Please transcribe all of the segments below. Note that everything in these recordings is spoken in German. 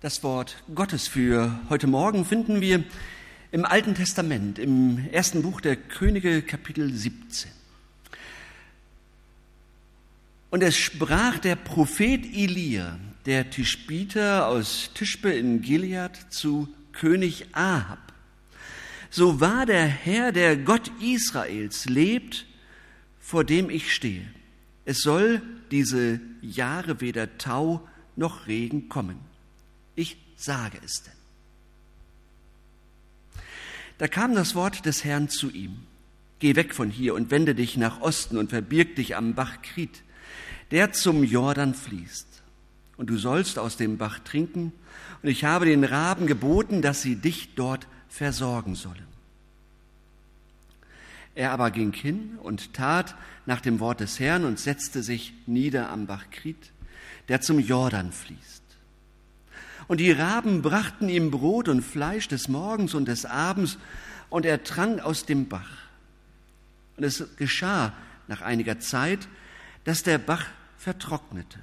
Das Wort Gottes für heute Morgen finden wir im Alten Testament, im ersten Buch der Könige, Kapitel 17. Und es sprach der Prophet Elia, der Tischbiter aus Tischbe in Gilead, zu König Ahab. So wahr der Herr, der Gott Israels, lebt, vor dem ich stehe. Es soll diese Jahre weder Tau noch Regen kommen ich sage es denn. Da kam das Wort des Herrn zu ihm. Geh weg von hier und wende dich nach Osten und verbirg dich am Bach Krit, der zum Jordan fließt. Und du sollst aus dem Bach trinken, und ich habe den Raben geboten, dass sie dich dort versorgen sollen. Er aber ging hin und tat nach dem Wort des Herrn und setzte sich nieder am Bach Krit, der zum Jordan fließt. Und die Raben brachten ihm Brot und Fleisch des Morgens und des Abends, und er trank aus dem Bach. Und es geschah nach einiger Zeit, dass der Bach vertrocknete,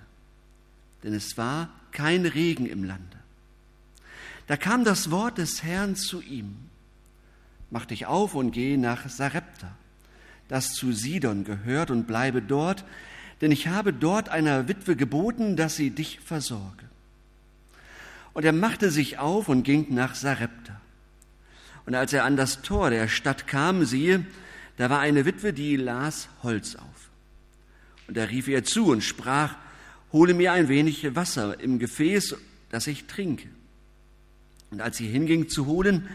denn es war kein Regen im Lande. Da kam das Wort des Herrn zu ihm. Mach dich auf und geh nach Sarepta, das zu Sidon gehört, und bleibe dort, denn ich habe dort einer Witwe geboten, dass sie dich versorge. Und er machte sich auf und ging nach Sarepta. Und als er an das Tor der Stadt kam, siehe, da war eine Witwe, die las Holz auf. Und er rief ihr zu und sprach, hole mir ein wenig Wasser im Gefäß, das ich trinke. Und als sie hinging zu holen,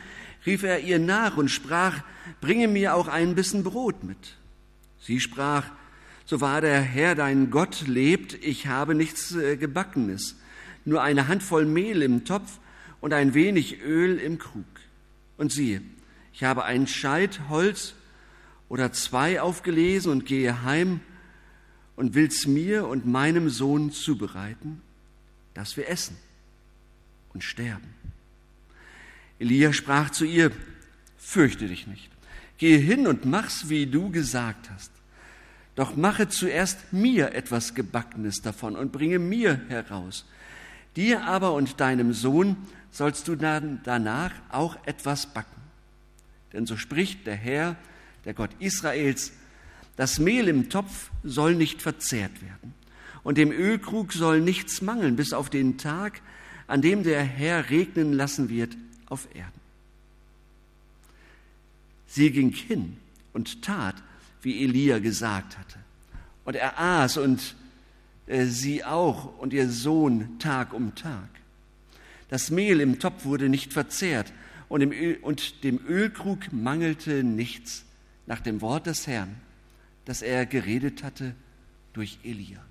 rief er ihr nach und sprach, bringe mir auch ein bisschen Brot mit. Sie sprach, so wahr der Herr dein Gott lebt, ich habe nichts äh, Gebackenes, nur eine Handvoll Mehl im Topf und ein wenig Öl im Krug. Und siehe, ich habe ein Scheit Holz oder zwei aufgelesen und gehe heim und will's mir und meinem Sohn zubereiten, dass wir essen und sterben. Elia sprach zu ihr, fürchte dich nicht, gehe hin und mach's, wie du gesagt hast. Doch mache zuerst mir etwas Gebackenes davon und bringe mir heraus, Dir aber und deinem Sohn sollst du dann danach auch etwas backen. Denn so spricht der Herr, der Gott Israels, das Mehl im Topf soll nicht verzehrt werden und dem Ölkrug soll nichts mangeln bis auf den Tag, an dem der Herr regnen lassen wird auf Erden. Sie ging hin und tat, wie Elia gesagt hatte. Und er aß und sie auch und ihr Sohn Tag um Tag. Das Mehl im Topf wurde nicht verzehrt und, Öl, und dem Ölkrug mangelte nichts nach dem Wort des Herrn, das er geredet hatte durch Elia.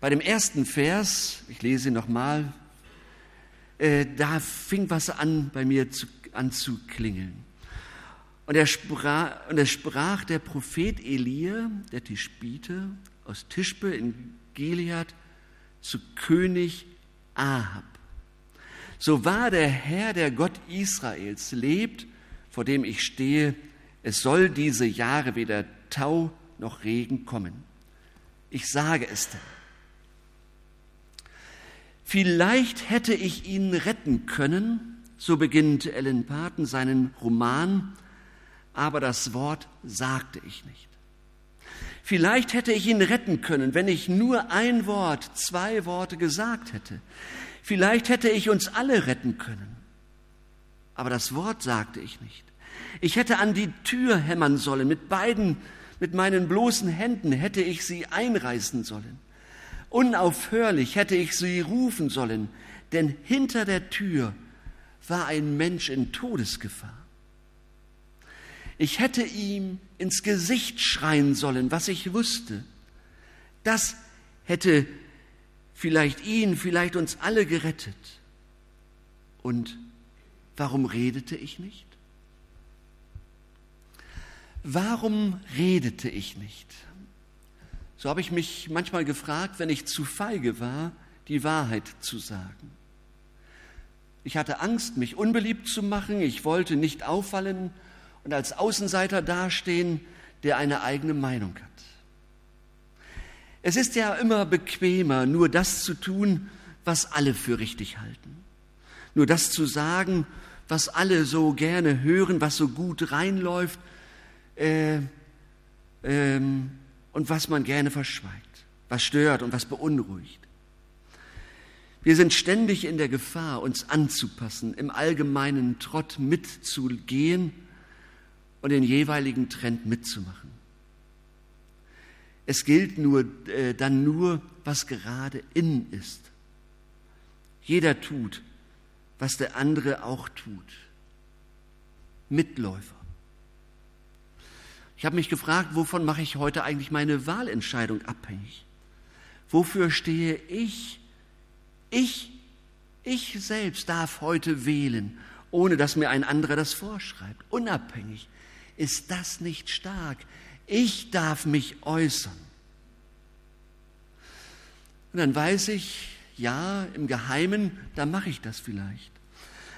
Bei dem ersten Vers, ich lese nochmal, äh, da fing was an bei mir zu, an zu klingeln. Und er sprach, und er sprach der Prophet Elia, der Tischbite aus Tischbe in Gilead, zu König Ahab. So wahr der Herr, der Gott Israels, lebt, vor dem ich stehe, es soll diese Jahre weder Tau noch Regen kommen. Ich sage es denn. Vielleicht hätte ich ihn retten können, so beginnt Ellen Paten seinen Roman, aber das Wort sagte ich nicht. Vielleicht hätte ich ihn retten können, wenn ich nur ein Wort, zwei Worte gesagt hätte. Vielleicht hätte ich uns alle retten können. Aber das Wort sagte ich nicht. Ich hätte an die Tür hämmern sollen, mit beiden, mit meinen bloßen Händen hätte ich sie einreißen sollen. Unaufhörlich hätte ich sie rufen sollen, denn hinter der Tür war ein Mensch in Todesgefahr. Ich hätte ihm ins Gesicht schreien sollen, was ich wusste. Das hätte vielleicht ihn, vielleicht uns alle gerettet. Und warum redete ich nicht? Warum redete ich nicht? So habe ich mich manchmal gefragt, wenn ich zu feige war, die Wahrheit zu sagen. Ich hatte Angst, mich unbeliebt zu machen, ich wollte nicht auffallen und als Außenseiter dastehen, der eine eigene Meinung hat. Es ist ja immer bequemer, nur das zu tun, was alle für richtig halten. Nur das zu sagen, was alle so gerne hören, was so gut reinläuft äh, ähm, und was man gerne verschweigt, was stört und was beunruhigt. Wir sind ständig in der Gefahr, uns anzupassen, im allgemeinen Trott mitzugehen und den jeweiligen Trend mitzumachen. Es gilt nur, äh, dann nur, was gerade in ist. Jeder tut, was der andere auch tut. Mitläufer. Ich habe mich gefragt, wovon mache ich heute eigentlich meine Wahlentscheidung abhängig? Wofür stehe ich? Ich, ich selbst darf heute wählen, ohne dass mir ein anderer das vorschreibt, unabhängig. Ist das nicht stark? Ich darf mich äußern. Und dann weiß ich, ja, im Geheimen, da mache ich das vielleicht.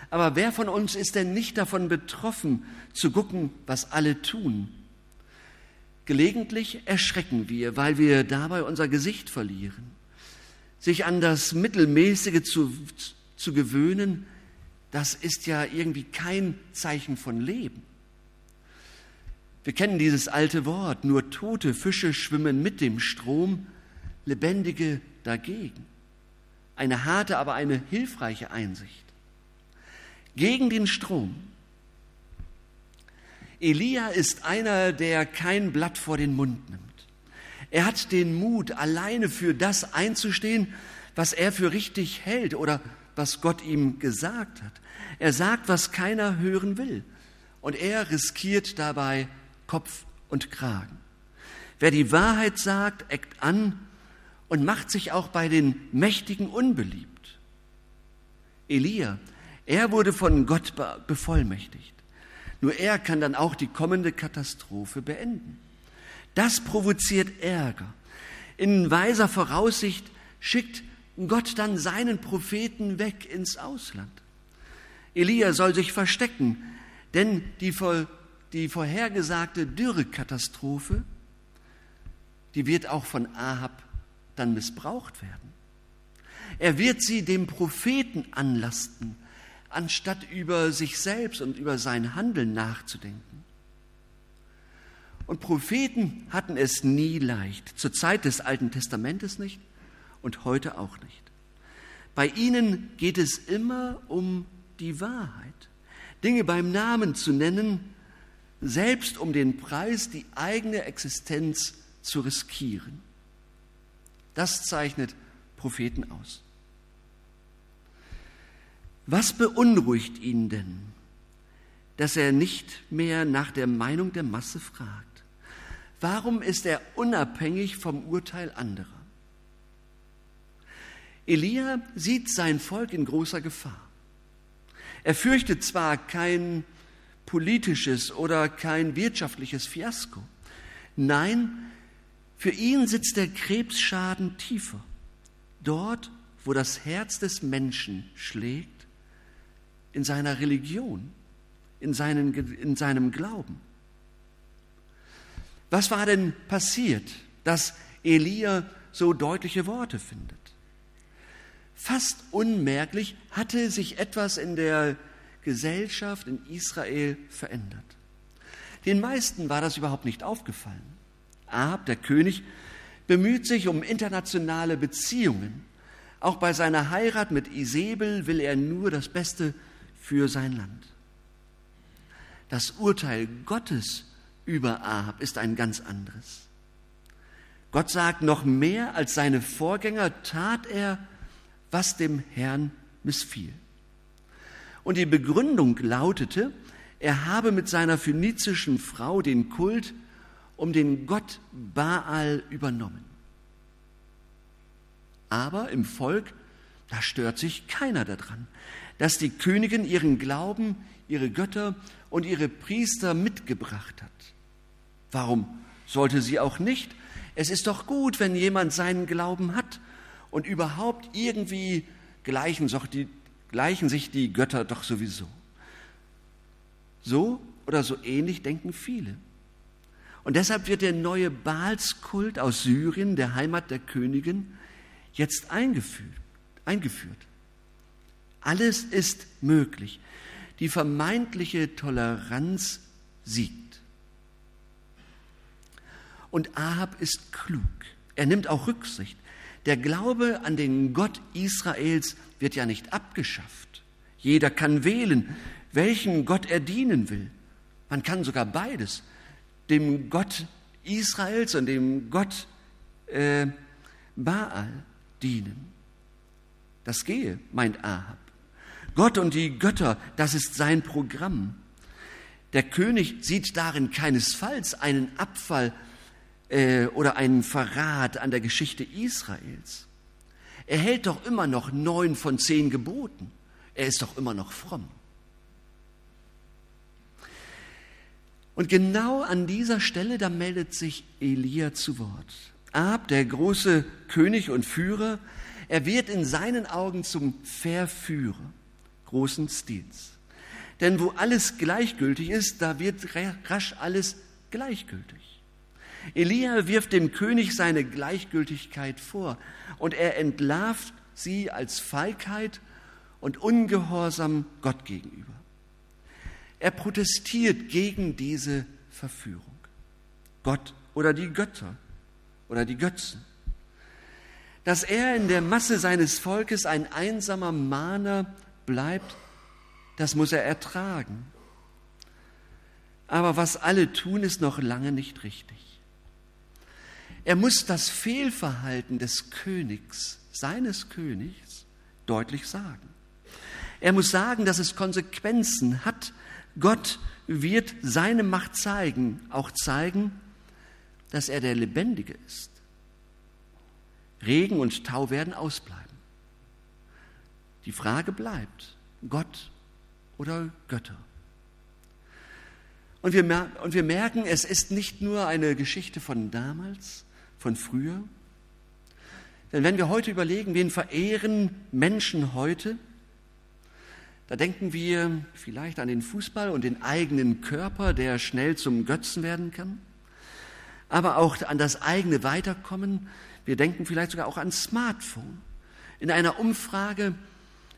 Aber wer von uns ist denn nicht davon betroffen, zu gucken, was alle tun? Gelegentlich erschrecken wir, weil wir dabei unser Gesicht verlieren. Sich an das Mittelmäßige zu, zu gewöhnen, das ist ja irgendwie kein Zeichen von Leben. Wir kennen dieses alte Wort, nur tote Fische schwimmen mit dem Strom, lebendige dagegen. Eine harte, aber eine hilfreiche Einsicht. Gegen den Strom. Elia ist einer, der kein Blatt vor den Mund nimmt. Er hat den Mut, alleine für das einzustehen, was er für richtig hält oder was Gott ihm gesagt hat. Er sagt, was keiner hören will. Und er riskiert dabei Kopf und Kragen. Wer die Wahrheit sagt, eckt an und macht sich auch bei den Mächtigen unbeliebt. Elia, er wurde von Gott bevollmächtigt. Nur er kann dann auch die kommende Katastrophe beenden. Das provoziert Ärger. In weiser Voraussicht schickt Gott dann seinen Propheten weg ins Ausland. Elia soll sich verstecken, denn die die vorhergesagte Dürrekatastrophe, die wird auch von Ahab dann missbraucht werden. Er wird sie dem Propheten anlasten, anstatt über sich selbst und über sein Handeln nachzudenken. Und Propheten hatten es nie leicht, zur Zeit des Alten Testamentes nicht und heute auch nicht. Bei ihnen geht es immer um die Wahrheit, Dinge beim Namen zu nennen, selbst um den Preis die eigene Existenz zu riskieren. Das zeichnet Propheten aus. Was beunruhigt ihn denn, dass er nicht mehr nach der Meinung der Masse fragt? Warum ist er unabhängig vom Urteil anderer? Elia sieht sein Volk in großer Gefahr. Er fürchtet zwar kein politisches oder kein wirtschaftliches Fiasko. Nein, für ihn sitzt der Krebsschaden tiefer. Dort, wo das Herz des Menschen schlägt, in seiner Religion, in, seinen, in seinem Glauben. Was war denn passiert, dass Elia so deutliche Worte findet? Fast unmerklich hatte sich etwas in der Gesellschaft in Israel verändert. Den meisten war das überhaupt nicht aufgefallen. Ahab, der König, bemüht sich um internationale Beziehungen. Auch bei seiner Heirat mit Isabel will er nur das Beste für sein Land. Das Urteil Gottes über Ahab ist ein ganz anderes. Gott sagt, noch mehr als seine Vorgänger tat er, was dem Herrn missfiel. Und die Begründung lautete, er habe mit seiner phönizischen Frau den Kult um den Gott Baal übernommen. Aber im Volk, da stört sich keiner daran, dass die Königin ihren Glauben, ihre Götter und ihre Priester mitgebracht hat. Warum sollte sie auch nicht? Es ist doch gut, wenn jemand seinen Glauben hat und überhaupt irgendwie gleichen gleichen sich die Götter doch sowieso. So oder so ähnlich denken viele. Und deshalb wird der neue Baalskult aus Syrien, der Heimat der Königin, jetzt eingeführt. eingeführt. Alles ist möglich. Die vermeintliche Toleranz siegt. Und Ahab ist klug. Er nimmt auch Rücksicht. Der Glaube an den Gott Israels wird ja nicht abgeschafft. Jeder kann wählen, welchen Gott er dienen will. Man kann sogar beides, dem Gott Israels und dem Gott äh, Baal dienen. Das gehe, meint Ahab. Gott und die Götter, das ist sein Programm. Der König sieht darin keinesfalls einen Abfall äh, oder einen Verrat an der Geschichte Israels. Er hält doch immer noch neun von zehn Geboten. Er ist doch immer noch fromm. Und genau an dieser Stelle, da meldet sich Elia zu Wort. Ab, der große König und Führer, er wird in seinen Augen zum Verführer großen Stils. Denn wo alles gleichgültig ist, da wird rasch alles gleichgültig. Elia wirft dem König seine Gleichgültigkeit vor und er entlarvt sie als Feigheit und Ungehorsam Gott gegenüber. Er protestiert gegen diese Verführung. Gott oder die Götter oder die Götzen. Dass er in der Masse seines Volkes ein einsamer Mahner bleibt, das muss er ertragen. Aber was alle tun, ist noch lange nicht richtig. Er muss das Fehlverhalten des Königs, seines Königs, deutlich sagen. Er muss sagen, dass es Konsequenzen hat, Gott wird seine Macht zeigen, auch zeigen, dass er der Lebendige ist. Regen und Tau werden ausbleiben. Die Frage bleibt, Gott oder Götter? Und wir, und wir merken, es ist nicht nur eine Geschichte von damals, von früher. Denn wenn wir heute überlegen, wen verehren Menschen heute, da denken wir vielleicht an den Fußball und den eigenen Körper, der schnell zum Götzen werden kann, aber auch an das eigene Weiterkommen. Wir denken vielleicht sogar auch an Smartphone. In einer Umfrage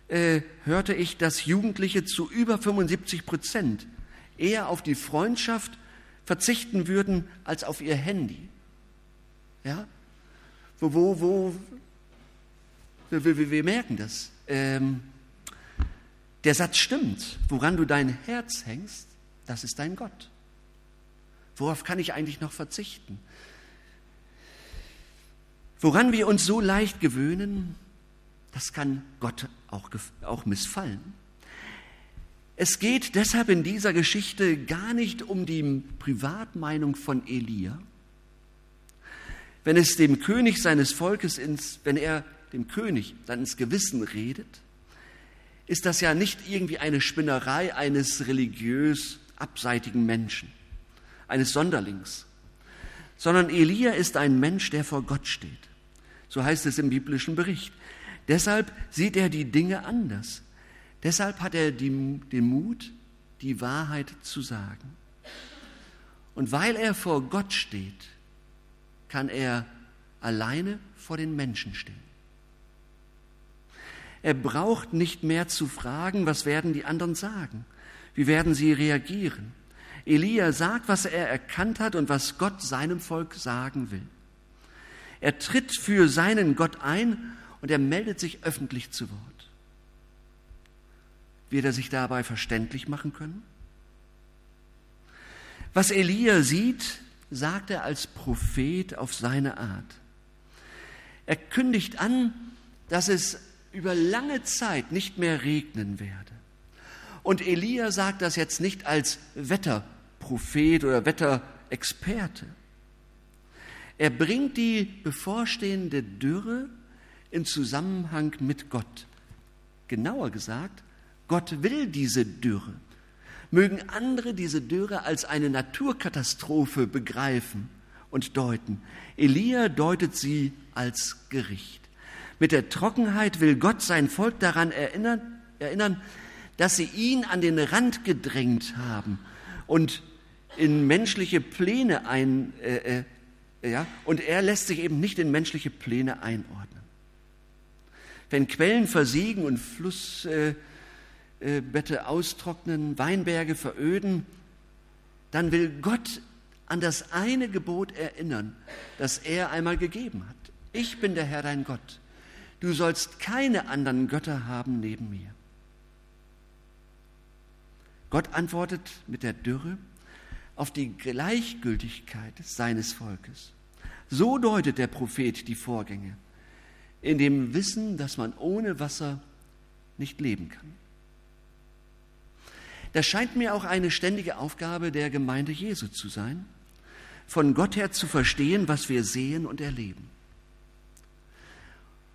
äh, hörte ich, dass Jugendliche zu über 75 Prozent eher auf die Freundschaft verzichten würden als auf ihr Handy. Ja? Wo, wo, wo, wir, wir, wir merken das. Ähm, der Satz stimmt. Woran du dein Herz hängst, das ist dein Gott. Worauf kann ich eigentlich noch verzichten? Woran wir uns so leicht gewöhnen, das kann Gott auch, auch missfallen. Es geht deshalb in dieser Geschichte gar nicht um die Privatmeinung von Elia. Wenn es dem König seines Volkes ins, wenn er dem König dann ins Gewissen redet, ist das ja nicht irgendwie eine Spinnerei eines religiös abseitigen Menschen, eines Sonderlings, sondern Elia ist ein Mensch, der vor Gott steht. So heißt es im biblischen Bericht. Deshalb sieht er die Dinge anders. Deshalb hat er die, den Mut, die Wahrheit zu sagen. Und weil er vor Gott steht, kann er alleine vor den Menschen stehen. Er braucht nicht mehr zu fragen, was werden die anderen sagen? Wie werden sie reagieren? Elia sagt, was er erkannt hat und was Gott seinem Volk sagen will. Er tritt für seinen Gott ein und er meldet sich öffentlich zu Wort. Wird er sich dabei verständlich machen können? Was Elia sieht, sagt er als Prophet auf seine Art. Er kündigt an, dass es über lange Zeit nicht mehr regnen werde. Und Elia sagt das jetzt nicht als Wetterprophet oder Wetterexperte. Er bringt die bevorstehende Dürre in Zusammenhang mit Gott. Genauer gesagt, Gott will diese Dürre. Mögen andere diese Dürre als eine Naturkatastrophe begreifen und deuten. Elia deutet sie als Gericht. Mit der Trockenheit will Gott sein Volk daran erinnern, erinnern dass sie ihn an den Rand gedrängt haben und in menschliche Pläne ein, äh, äh, ja, und er lässt sich eben nicht in menschliche Pläne einordnen. Wenn Quellen versiegen und Flussbette äh, äh, austrocknen, Weinberge veröden, dann will Gott an das eine Gebot erinnern, das er einmal gegeben hat. Ich bin der Herr dein Gott. Du sollst keine anderen Götter haben neben mir. Gott antwortet mit der Dürre auf die Gleichgültigkeit seines Volkes. So deutet der Prophet die Vorgänge, in dem Wissen, dass man ohne Wasser nicht leben kann. Das scheint mir auch eine ständige Aufgabe der Gemeinde Jesu zu sein, von Gott her zu verstehen, was wir sehen und erleben.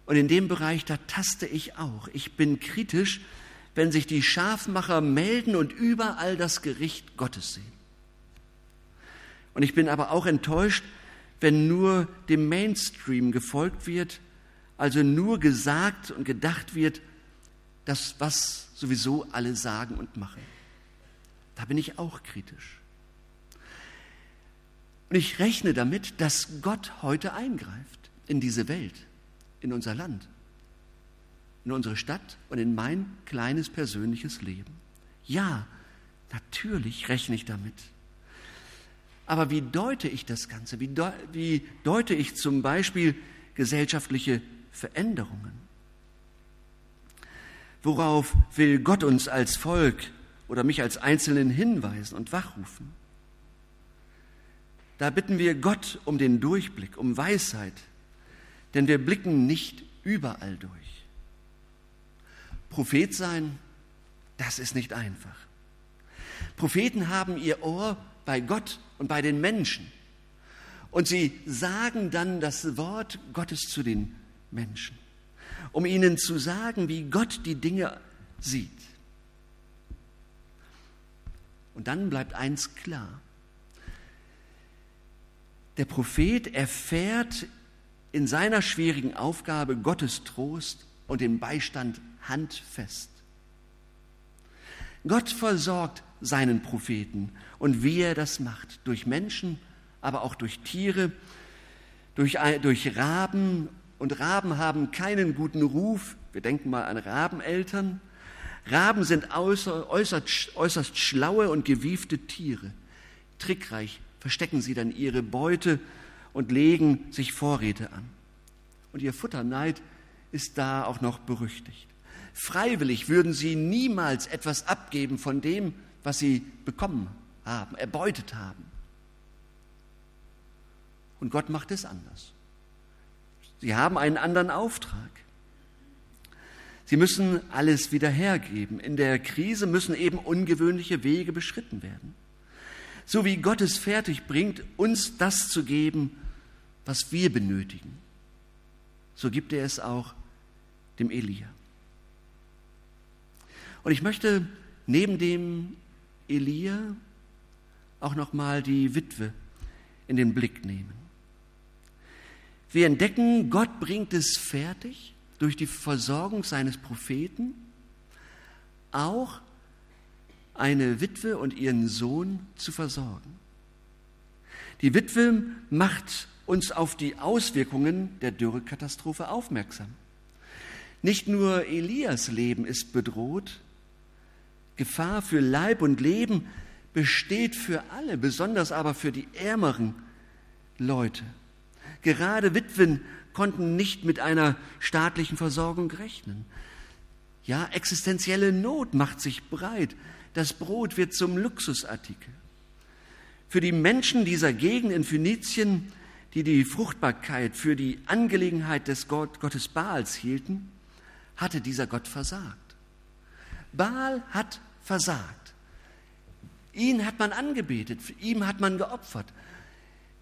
Und in dem Bereich, da taste ich auch. Ich bin kritisch, wenn sich die Schafmacher melden und überall das Gericht Gottes sehen. Und ich bin aber auch enttäuscht, wenn nur dem Mainstream gefolgt wird, also nur gesagt und gedacht wird, das, was sowieso alle sagen und machen. Da bin ich auch kritisch. Und ich rechne damit, dass Gott heute eingreift in diese Welt, in unser Land, in unsere Stadt und in mein kleines persönliches Leben. Ja, natürlich rechne ich damit. Aber wie deute ich das Ganze? Wie, de wie deute ich zum Beispiel gesellschaftliche Veränderungen? Worauf will Gott uns als Volk oder mich als Einzelnen hinweisen und wachrufen? Da bitten wir Gott um den Durchblick, um Weisheit, denn wir blicken nicht überall durch. Prophet sein, das ist nicht einfach. Propheten haben ihr Ohr bei Gott und bei den Menschen. Und sie sagen dann das Wort Gottes zu den Menschen, um ihnen zu sagen, wie Gott die Dinge sieht. Und dann bleibt eins klar. Der Prophet erfährt in seiner schwierigen Aufgabe Gottes Trost und den Beistand handfest. Gott versorgt seinen Propheten und wie er das macht, durch Menschen, aber auch durch Tiere, durch, durch Raben. Und Raben haben keinen guten Ruf. Wir denken mal an Rabeneltern. Raben sind äußer, äußerst, äußerst schlaue und gewiefte Tiere. Trickreich verstecken sie dann ihre Beute und legen sich Vorräte an. Und ihr Futterneid ist da auch noch berüchtigt. Freiwillig würden sie niemals etwas abgeben von dem, was sie bekommen haben, erbeutet haben. Und Gott macht es anders. Sie haben einen anderen Auftrag. Sie müssen alles wieder hergeben. In der Krise müssen eben ungewöhnliche Wege beschritten werden. So wie Gott es fertig bringt, uns das zu geben, was wir benötigen, so gibt er es auch dem Elia. Und ich möchte neben dem Elia auch noch mal die Witwe in den Blick nehmen. Wir entdecken, Gott bringt es fertig durch die Versorgung seines Propheten, auch eine Witwe und ihren Sohn zu versorgen. Die Witwe macht uns auf die Auswirkungen der Dürrekatastrophe aufmerksam. Nicht nur Elias Leben ist bedroht, Gefahr für Leib und Leben besteht für alle, besonders aber für die ärmeren Leute. Gerade Witwen konnten nicht mit einer staatlichen Versorgung rechnen. Ja, existenzielle Not macht sich breit. Das Brot wird zum Luxusartikel. Für die Menschen dieser Gegend in Phönizien, die die Fruchtbarkeit für die Angelegenheit des Gott, Gottes Baals hielten, hatte dieser Gott versagt. Baal hat versagt. Ihn hat man angebetet, ihm hat man geopfert.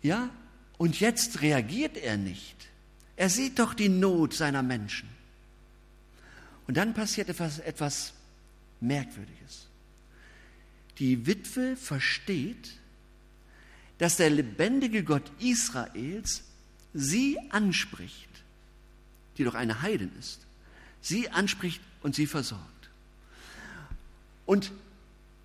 Ja, und jetzt reagiert er nicht. Er sieht doch die Not seiner Menschen. Und dann passiert etwas, etwas Merkwürdiges. Die Witwe versteht, dass der lebendige Gott Israels sie anspricht, die doch eine Heidin ist, sie anspricht und sie versorgt. Und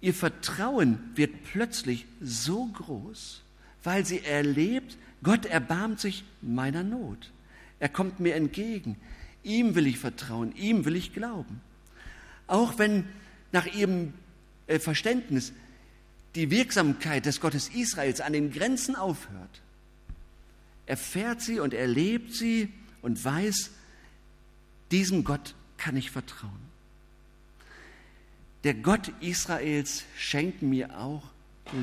ihr Vertrauen wird plötzlich so groß, weil sie erlebt, Gott erbarmt sich meiner Not. Er kommt mir entgegen. Ihm will ich vertrauen, ihm will ich glauben. Auch wenn nach ihrem äh, Verständnis die Wirksamkeit des Gottes Israels an den Grenzen aufhört, erfährt sie und erlebt sie und weiß, diesem Gott kann ich vertrauen. Der Gott Israels schenkt mir auch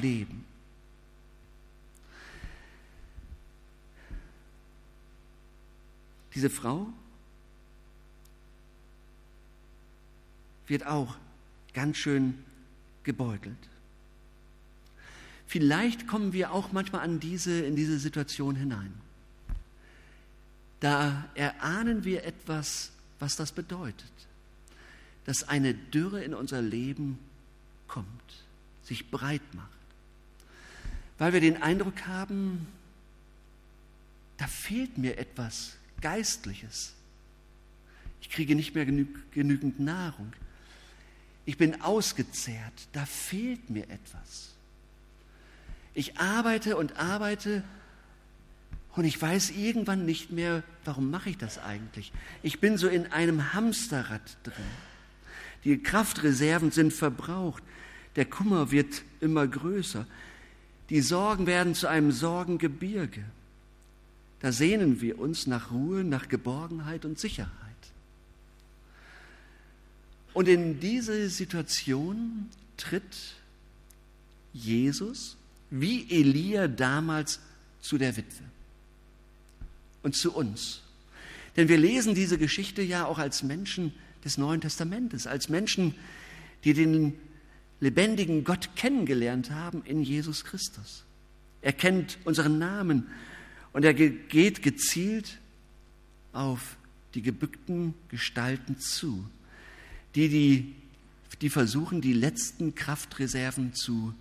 Leben. Diese Frau wird auch ganz schön gebeutelt. Vielleicht kommen wir auch manchmal an diese, in diese Situation hinein. Da erahnen wir etwas, was das bedeutet, dass eine Dürre in unser Leben kommt, sich breit macht, weil wir den Eindruck haben, da fehlt mir etwas Geistliches. Ich kriege nicht mehr genü genügend Nahrung. Ich bin ausgezehrt, da fehlt mir etwas. Ich arbeite und arbeite und ich weiß irgendwann nicht mehr, warum mache ich das eigentlich. Ich bin so in einem Hamsterrad drin. Die Kraftreserven sind verbraucht. Der Kummer wird immer größer. Die Sorgen werden zu einem Sorgengebirge. Da sehnen wir uns nach Ruhe, nach Geborgenheit und Sicherheit. Und in diese Situation tritt Jesus wie Elia damals zu der Witwe und zu uns. Denn wir lesen diese Geschichte ja auch als Menschen des Neuen Testamentes, als Menschen, die den lebendigen Gott kennengelernt haben in Jesus Christus. Er kennt unseren Namen und er geht gezielt auf die gebückten Gestalten zu, die, die, die versuchen, die letzten Kraftreserven zu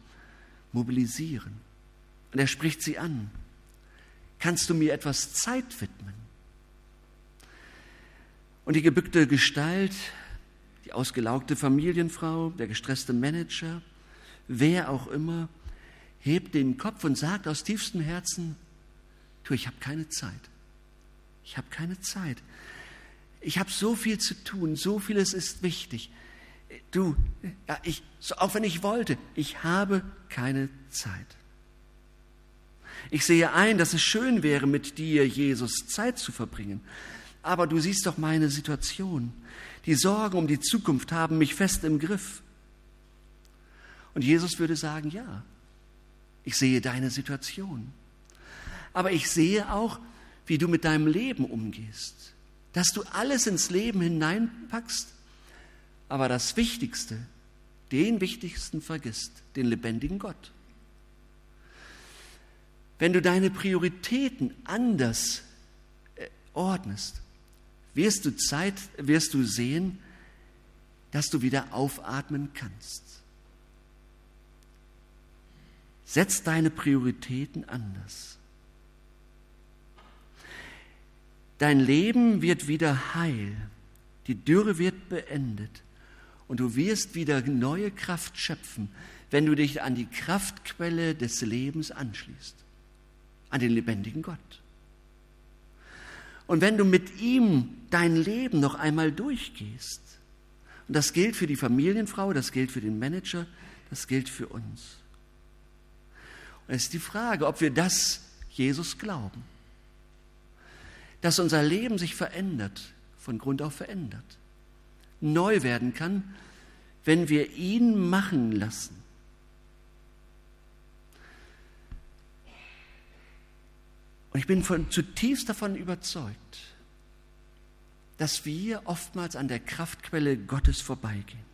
mobilisieren. Und er spricht sie an. Kannst du mir etwas Zeit widmen? Und die gebückte Gestalt, die ausgelaugte Familienfrau, der gestresste Manager, wer auch immer, hebt den Kopf und sagt aus tiefstem Herzen, du, ich habe keine Zeit. Ich habe keine Zeit. Ich habe so viel zu tun, so vieles ist wichtig. Du, ja, ich, auch wenn ich wollte, ich habe keine Zeit. Ich sehe ein, dass es schön wäre, mit dir, Jesus, Zeit zu verbringen. Aber du siehst doch meine Situation. Die Sorgen um die Zukunft haben mich fest im Griff. Und Jesus würde sagen, ja, ich sehe deine Situation. Aber ich sehe auch, wie du mit deinem Leben umgehst. Dass du alles ins Leben hineinpackst, aber das Wichtigste, den Wichtigsten vergisst, den lebendigen Gott. Wenn du deine Prioritäten anders äh, ordnest, wirst du Zeit, wirst du sehen, dass du wieder aufatmen kannst. Setz deine Prioritäten anders. Dein Leben wird wieder heil. Die Dürre wird beendet. Und du wirst wieder neue Kraft schöpfen, wenn du dich an die Kraftquelle des Lebens anschließt an den lebendigen Gott. Und wenn du mit ihm dein Leben noch einmal durchgehst, und das gilt für die Familienfrau, das gilt für den Manager, das gilt für uns. Und es ist die Frage, ob wir das Jesus glauben, dass unser Leben sich verändert, von Grund auf verändert, neu werden kann, wenn wir ihn machen lassen Und ich bin von, zutiefst davon überzeugt, dass wir oftmals an der Kraftquelle Gottes vorbeigehen.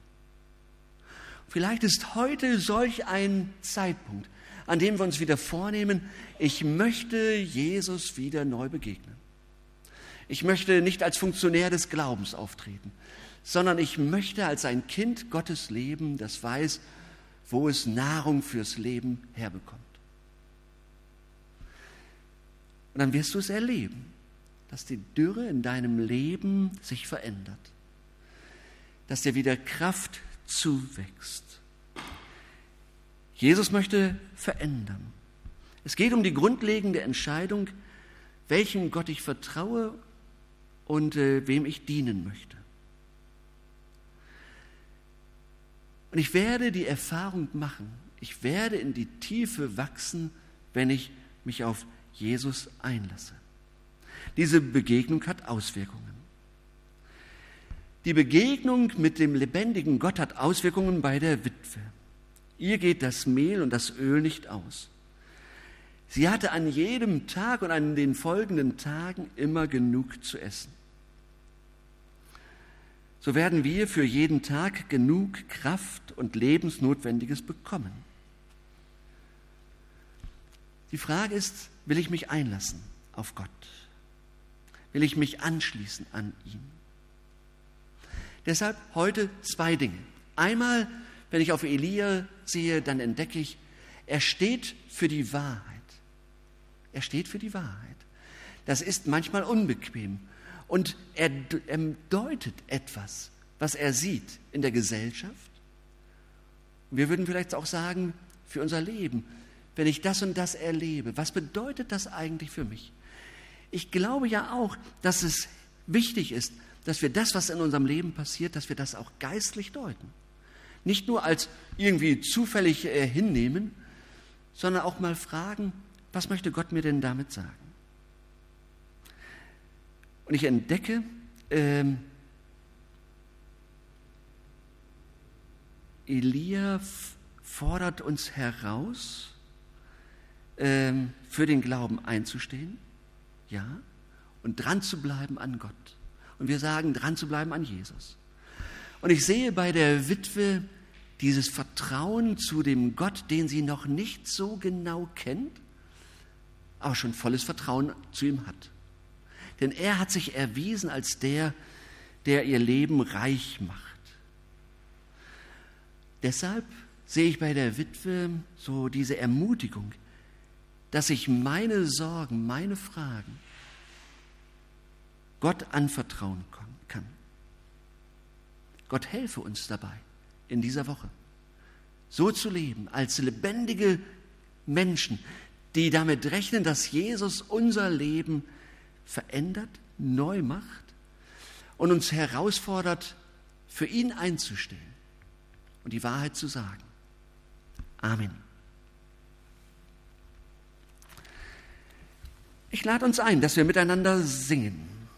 Vielleicht ist heute solch ein Zeitpunkt, an dem wir uns wieder vornehmen, ich möchte Jesus wieder neu begegnen. Ich möchte nicht als Funktionär des Glaubens auftreten, sondern ich möchte als ein Kind Gottes leben, das weiß, wo es Nahrung fürs Leben herbekommt. Und dann wirst du es erleben, dass die Dürre in deinem Leben sich verändert, dass dir wieder Kraft zuwächst. Jesus möchte verändern. Es geht um die grundlegende Entscheidung, welchen Gott ich vertraue und äh, wem ich dienen möchte. Und ich werde die Erfahrung machen, ich werde in die Tiefe wachsen, wenn ich mich auf Jesus einlasse. Diese Begegnung hat Auswirkungen. Die Begegnung mit dem lebendigen Gott hat Auswirkungen bei der Witwe. Ihr geht das Mehl und das Öl nicht aus. Sie hatte an jedem Tag und an den folgenden Tagen immer genug zu essen. So werden wir für jeden Tag genug Kraft und Lebensnotwendiges bekommen. Die Frage ist, will ich mich einlassen auf Gott? Will ich mich anschließen an ihn? Deshalb heute zwei Dinge. Einmal, wenn ich auf Elia sehe, dann entdecke ich, er steht für die Wahrheit. Er steht für die Wahrheit. Das ist manchmal unbequem. Und er, er deutet etwas, was er sieht in der Gesellschaft. Wir würden vielleicht auch sagen, für unser Leben, wenn ich das und das erlebe, was bedeutet das eigentlich für mich? Ich glaube ja auch, dass es wichtig ist, dass wir das, was in unserem Leben passiert, dass wir das auch geistlich deuten. Nicht nur als irgendwie zufällig äh, hinnehmen, sondern auch mal fragen, was möchte Gott mir denn damit sagen? Und ich entdecke, ähm, Elia fordert uns heraus, ähm, für den Glauben einzustehen, ja, und dran zu bleiben an Gott. Und wir sagen, dran zu bleiben an Jesus. Und ich sehe bei der Witwe dieses Vertrauen zu dem Gott, den sie noch nicht so genau kennt, aber schon volles Vertrauen zu ihm hat. Denn er hat sich erwiesen als der, der ihr Leben reich macht. Deshalb sehe ich bei der Witwe so diese Ermutigung, dass ich meine Sorgen, meine Fragen Gott anvertrauen kann. Gott helfe uns dabei in dieser Woche, so zu leben, als lebendige Menschen, die damit rechnen, dass Jesus unser Leben verändert, neu macht und uns herausfordert, für ihn einzustehen und die Wahrheit zu sagen. Amen. Ich lade uns ein, dass wir miteinander singen.